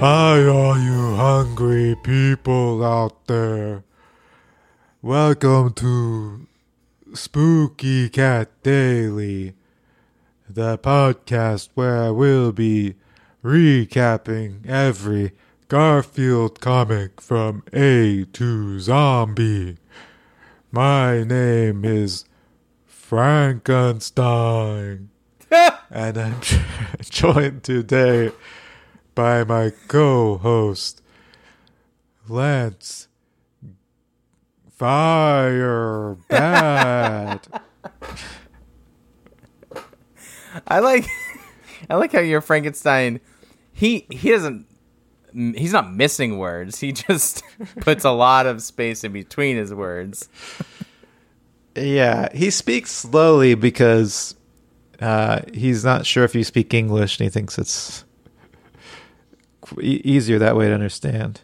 Hi, all you hungry people out there. Welcome to Spooky Cat Daily, the podcast where we'll be recapping every Garfield comic from A to Zombie. My name is Frankenstein, and I'm joined today by my co-host Lance Fire Bad. I like I like how you're Frankenstein. He he doesn't he's not missing words. He just puts a lot of space in between his words. yeah, he speaks slowly because uh, he's not sure if you speak English, and he thinks it's e- easier that way to understand.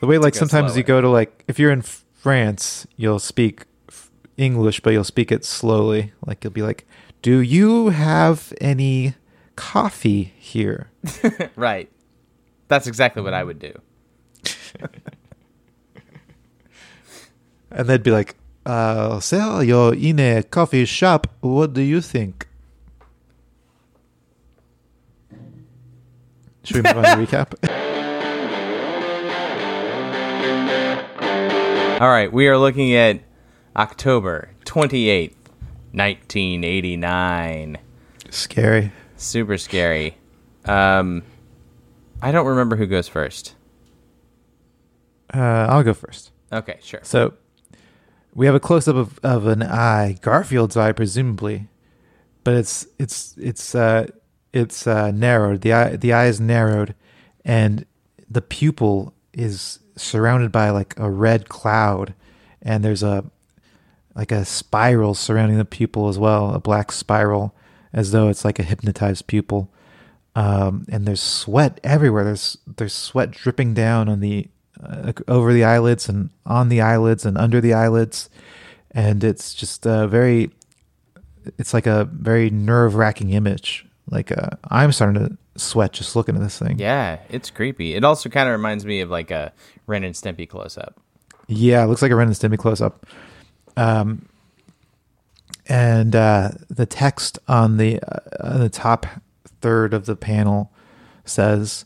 The way, like sometimes you go to like if you're in France, you'll speak f- English, but you'll speak it slowly. Like you'll be like, "Do you have any coffee here?" Right. That's exactly what I would do. And they'd be like, uh, "Sir, you're in a coffee shop. What do you think?" Should we move on to recap? All right, we are looking at October 28th, 1989. Scary. Super scary. Um I don't remember who goes first. Uh, I'll go first. Okay, sure. So we have a close up of, of an eye, Garfield's eye, presumably, but it's it's it's uh, it's uh, narrowed. The eye the eye is narrowed, and the pupil is surrounded by like a red cloud, and there's a like a spiral surrounding the pupil as well, a black spiral, as though it's like a hypnotized pupil. Um, and there's sweat everywhere. There's there's sweat dripping down on the uh, over the eyelids and on the eyelids and under the eyelids, and it's just a very. It's like a very nerve wracking image. Like uh, I'm starting to sweat just looking at this thing. Yeah, it's creepy. It also kind of reminds me of like a Ren and Stimpy close up. Yeah, it looks like a Ren and Stimpy close up. Um, and uh, the text on the uh, on the top third of the panel says,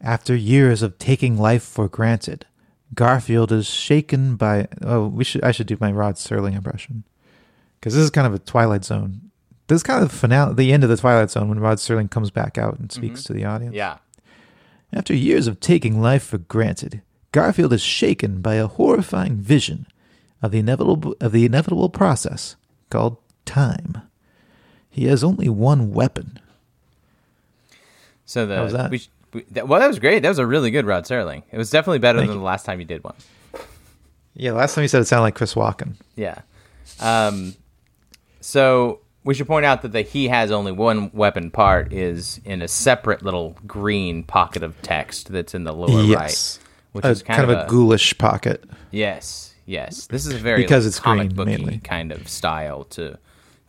"After years of taking life for granted, Garfield is shaken by." Oh, we should. I should do my Rod Serling impression because this is kind of a Twilight Zone. This is kind of the finale, the end of the Twilight Zone when Rod Serling comes back out and speaks to the audience. Yeah. After years of taking life for granted, Garfield is shaken by a horrifying vision of the inevitable of the inevitable process called time. He has only one weapon. So the How was that? We, we, that, well, that was great. That was a really good Rod Serling. It was definitely better Thank than you. the last time you did one. Yeah, last time you said it sounded like Chris Walken. Yeah. Um, so we should point out that the he has only one weapon part is in a separate little green pocket of text that's in the lower yes, right, which a, is kind, of, a, ghoulish pocket. yes, yes. This is a very Because like, it's comic green, booky mainly. kind of style to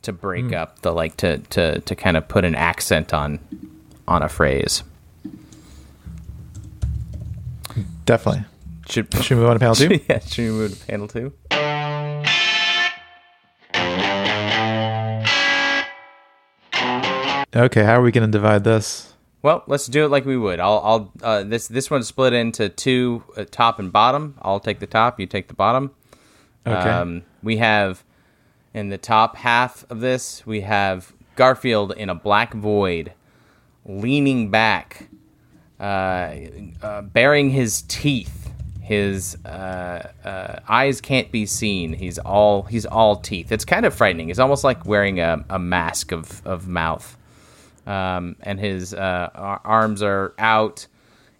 to break Hmm. up the like to to to kind of put an accent on on a phrase. Definitely. Should Should we move on to panel two? yeah, should we move to panel two? Okay, how are we going to divide this? Well, let's do it like we would. I'll, I'll uh, this this one's split into two, uh, top and bottom. I'll take the top. You take the bottom. Okay. Um, we have in the top half of this, we have Garfield in a black void, leaning back, uh, uh, baring his teeth. His uh, uh, eyes can't be seen. He's all he's all teeth. It's kind of frightening. It's almost like wearing a, a mask of of mouth um, and his uh, arms are out,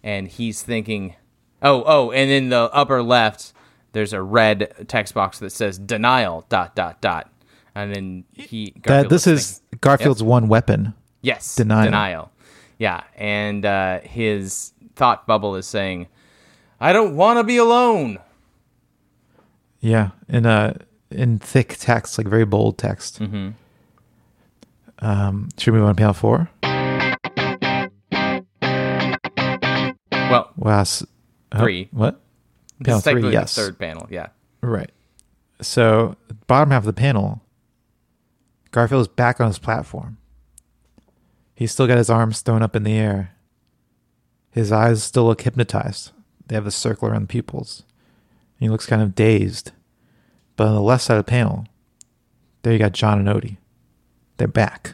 and he's thinking, "Oh, oh!" And in the upper left, there's a red text box that says "denial." Dot dot dot, and then he That this is thinking- Garfield's one weapon. yes denial. denial, yeah, and uh, his thought bubble is saying, "I don't want to be alone." Yeah, in uh in thick text, like very bold text. Mm-hmm. Um, should we move on to panel four? Well, last oh, Three. what? Panel three, yes. the third panel. Yeah. Right. So, bottom half of the panel, Garfield is back on his platform. He's still got his arms thrown up in the air. His eyes still look hypnotized. They have a circle around the pupils. He looks kind of dazed. But on the left side of the panel, there you got Jon and Odie. They're back.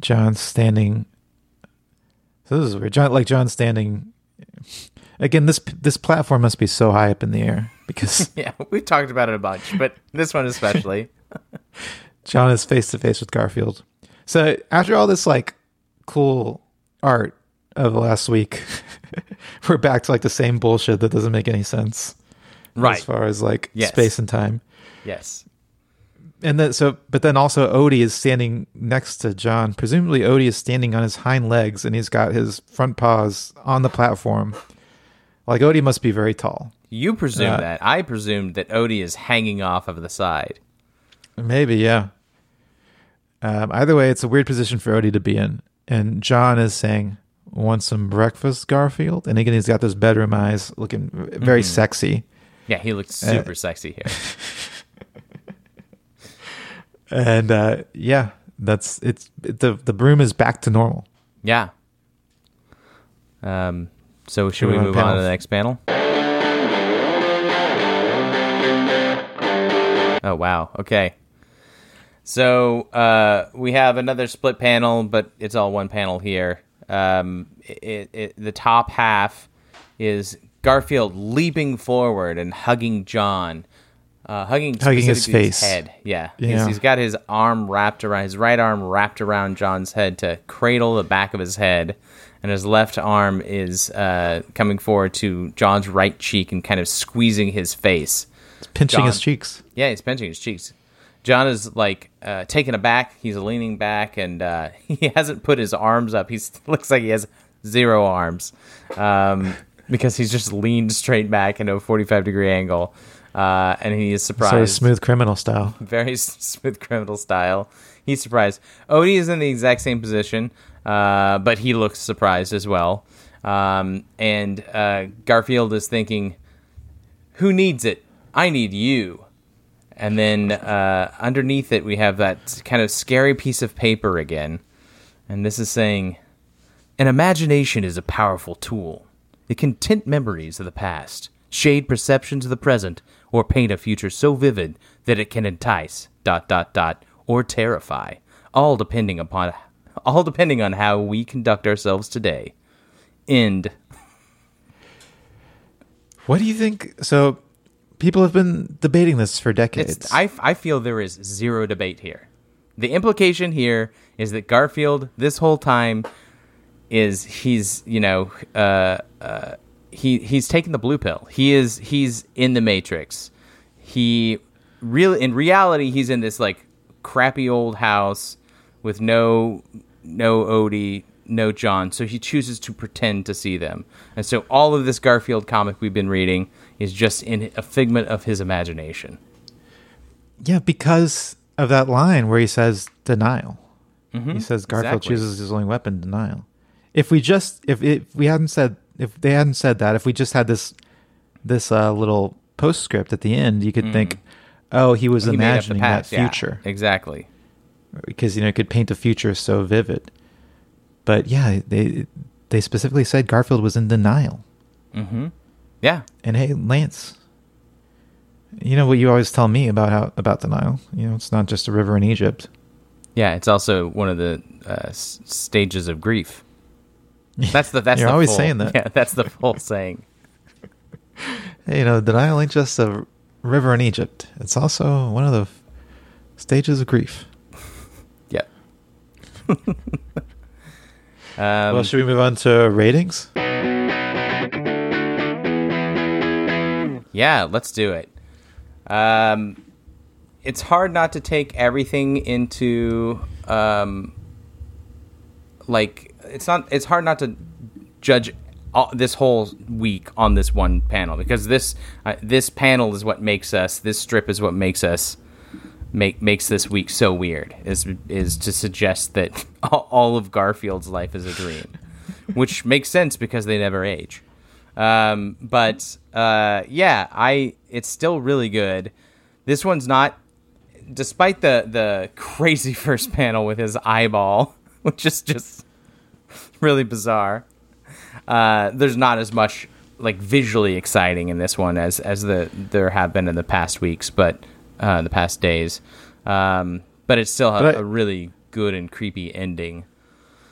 Jon's standing. So this is weird. Jon, like Jon standing. Again, this this platform must be so high up in the air because Yeah, we've talked about it a bunch, but this one especially. Jon is face to face with Garfield. So after all this like cool art of last week, we're back to like the same bullshit that doesn't make any sense. Right. As far as like Yes. space and time. yes. And then so but then also Odie is standing next to Jon. Presumably Odie is standing on his hind legs and he's got his front paws on the platform. Like Odie must be very tall. You presume Uh, that. I presumed that Odie is hanging off of the side. Maybe, yeah. Um, either way, it's a weird position for Odie to be in. And Jon is saying, Want some breakfast, Garfield? And again, he's got those bedroom eyes looking very sexy. Yeah, he looks Uh, super sexy here. And uh, yeah, that's it's it, the the broom is back to normal. Yeah. Um. So should we move on to the next panel? Oh wow. Okay. So uh, we have another split panel, but it's all one panel here. Um, it, it, the top half is Garfield leaping forward and hugging Jon, uh, hugging Hugging his face. head. Yeah, He's- he's got his arm wrapped around his right arm wrapped around Jon's head to cradle the back of his head, and his left arm is uh, coming forward to Jon's right cheek and kind of squeezing his face. It's pinching his cheeks. Yeah, he's pinching his cheeks. Jon is like uh, taken aback. He's leaning back, and uh, he hasn't put his arms up. He looks like he has zero arms um, because he's just leaned straight back into a forty-five degree angle, uh, and he is surprised. Sort of smooth criminal style. very smooth criminal style. He's surprised. Odie is in the exact same position, uh, but he looks surprised as well. Um, and uh, Garfield is thinking, "Who needs it? I need you." And then uh, underneath it, we have that kind of scary piece of paper again, and this is saying, "An imagination is a powerful tool. It can tint memories of the past, shade perceptions of the present, or paint a future so vivid that it can entice dot dot dot or terrify, all depending upon all depending on how we conduct ourselves today." End. What do you think? So, people have been debating this for decades. It's, I, I feel there is zero debate here. The implication here is that Garfield, this whole time, is he's you know uh, uh, he he's taking the blue pill. He is he's in the Matrix. He really in reality he's in this like crappy old house with no no Odie, no Jon. So he chooses to pretend to see them. And so all of this Garfield comic we've been reading is just in a figment of his imagination. yeah, because of that line where he says denial. He says Garfield Mm-hmm. exactly. chooses his only weapon, denial. If we just if, if we hadn't said if they hadn't said that, if we just had this this uh, little postscript at the end, you could think, oh, he was Mm-hmm. He the imagining that past, yeah, future exactly. because you know it could paint a future so vivid. But yeah, they they specifically said Garfield was in denial. Yeah. And hey, Lance, you know what you always tell me about how about denial. You know, it's not just a river in Egypt. Yeah, it's also one of the uh, s- stages of grief. That's the that's You're the always full- saying that. Yeah, that's the full saying. Hey, you know, denial ain't just a river in Egypt. It's also one of the f- stages of grief. Yeah. um, well, should we move on to ratings? Yeah, let's do it. Um, it's hard not to take everything into um, like it's not. It's hard not to judge all, this whole week on this one panel because this uh, this panel is what makes us. This strip is what makes us make makes this week so weird. Is is to suggest that all of Garfield's life is a dream. which makes sense because they never age. Um, but uh, yeah, I it's still really good. This one's not, despite the the crazy first panel with his eyeball, which is just really bizarre. Uh, there's not as much like visually exciting in this one as as the there have been in the past weeks, but uh, the past days. Um, but it's still a, But I- a really good and creepy ending.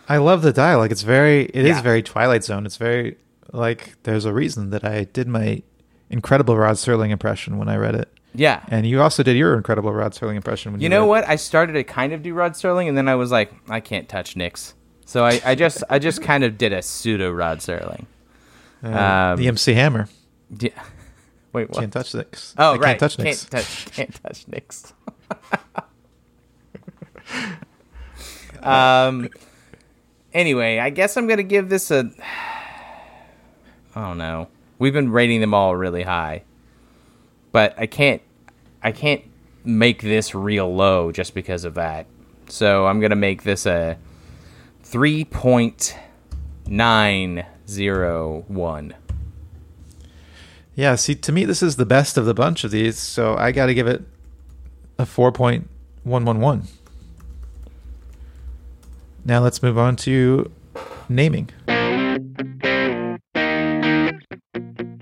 I love the dialogue. It's very, it is Yeah. very Twilight Zone. It's very like there's a reason that I did my incredible Rod Serling impression when I read it, Yeah. and you also did your incredible Rod Serling impression when you. You know what? I started to kind of do Rod Serling, and then I was like, I can't touch this. So I, I just I just kind of did a pseudo Rod Serling. Uh, um, the MC Hammer Yeah. Wait, what? can't touch this. Oh, I right. Can't touch can't touch can't touch um. Anyway, I guess I'm gonna give this a. I don't know. We've been rating them all really high, but I can't. I can't make this real low just because of that. So I'm gonna make this a three point nine zero one. Yeah, see, to me, this is the best of the bunch of these, so I got to give it a 4.111. Now let's move on to naming.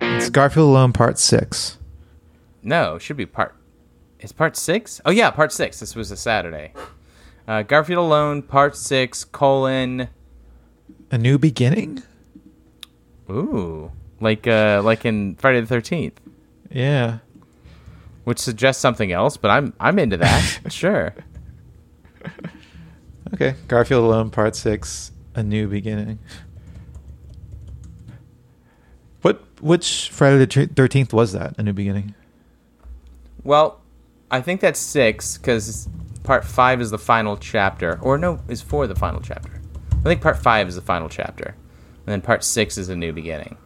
It's Garfield Alone Part 6. No, it should be part. It's part six. Oh yeah, part six. This was a Saturday. Uh, Garfield Alone, part six, colon. A New Beginning? Ooh, like uh, like in Friday the Thirteenth, Yeah. which suggests something else. But I'm I'm into that. sure. Okay, Garfield Alone Part 6, A New Beginning. What which Friday the Thirteenth was that? A New Beginning. Well, I think that's six because part five is the final chapter, or no, is four the final chapter. I think part five is the final chapter, and then part six is a new beginning.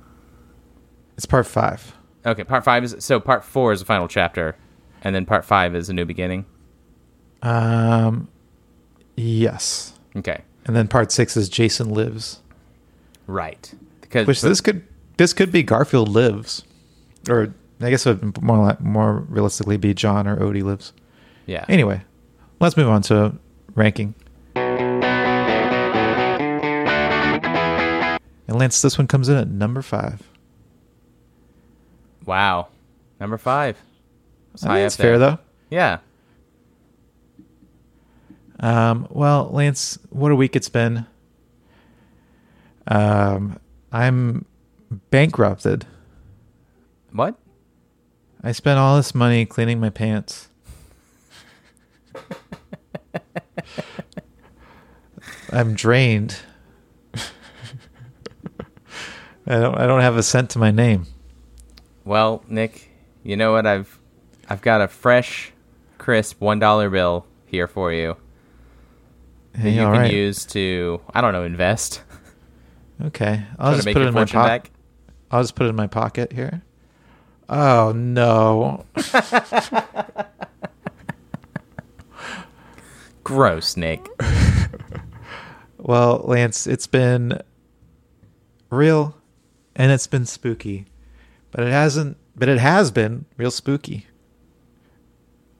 It's Part Five. Okay, part five is so part four is the final chapter, and then part five is a new beginning. Um, yes, Okay, and then Part Six is Jason Lives, right. Because which this could this could be Garfield Lives, or I guess it would more more realistically be Jon or Odie Lives. yeah. Anyway, let's move on to ranking. And Lance, this one comes in at number five. Wow, number five. That's, I high think fair though. Yeah. Um, well, Lance, what a week it's been. Um, I'm bankrupted. What? I spent all this money cleaning my pants. I'm drained. I don't I don't have a cent to my name. Well, Nick, you know what? I've I've got a fresh, crisp one dollar bill here for you that Hey, you can right. use to I don't know invest. Okay. I'll just put it in my pocket. I'll just put it in my pocket here. Oh no. Gross, Nick. Well, Lance, it's been real and it's been spooky. But it hasn't but it has been real spooky.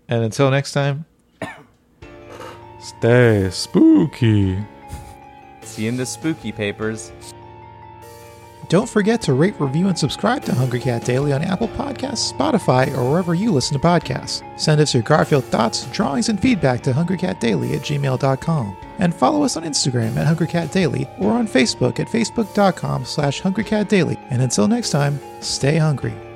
And until next time, stay spooky. See you in the spooky papers. Don't forget to rate, review, and subscribe to Hungry Cat Daily on Apple Podcasts, Spotify, or wherever you listen to podcasts. Send us your Garfield thoughts, drawings, and feedback to hungrycatdaily at gmail.com. And follow us on Instagram at hungrycatdaily or on Facebook at facebook.com slash hungrycatdaily. And until next time, stay hungry.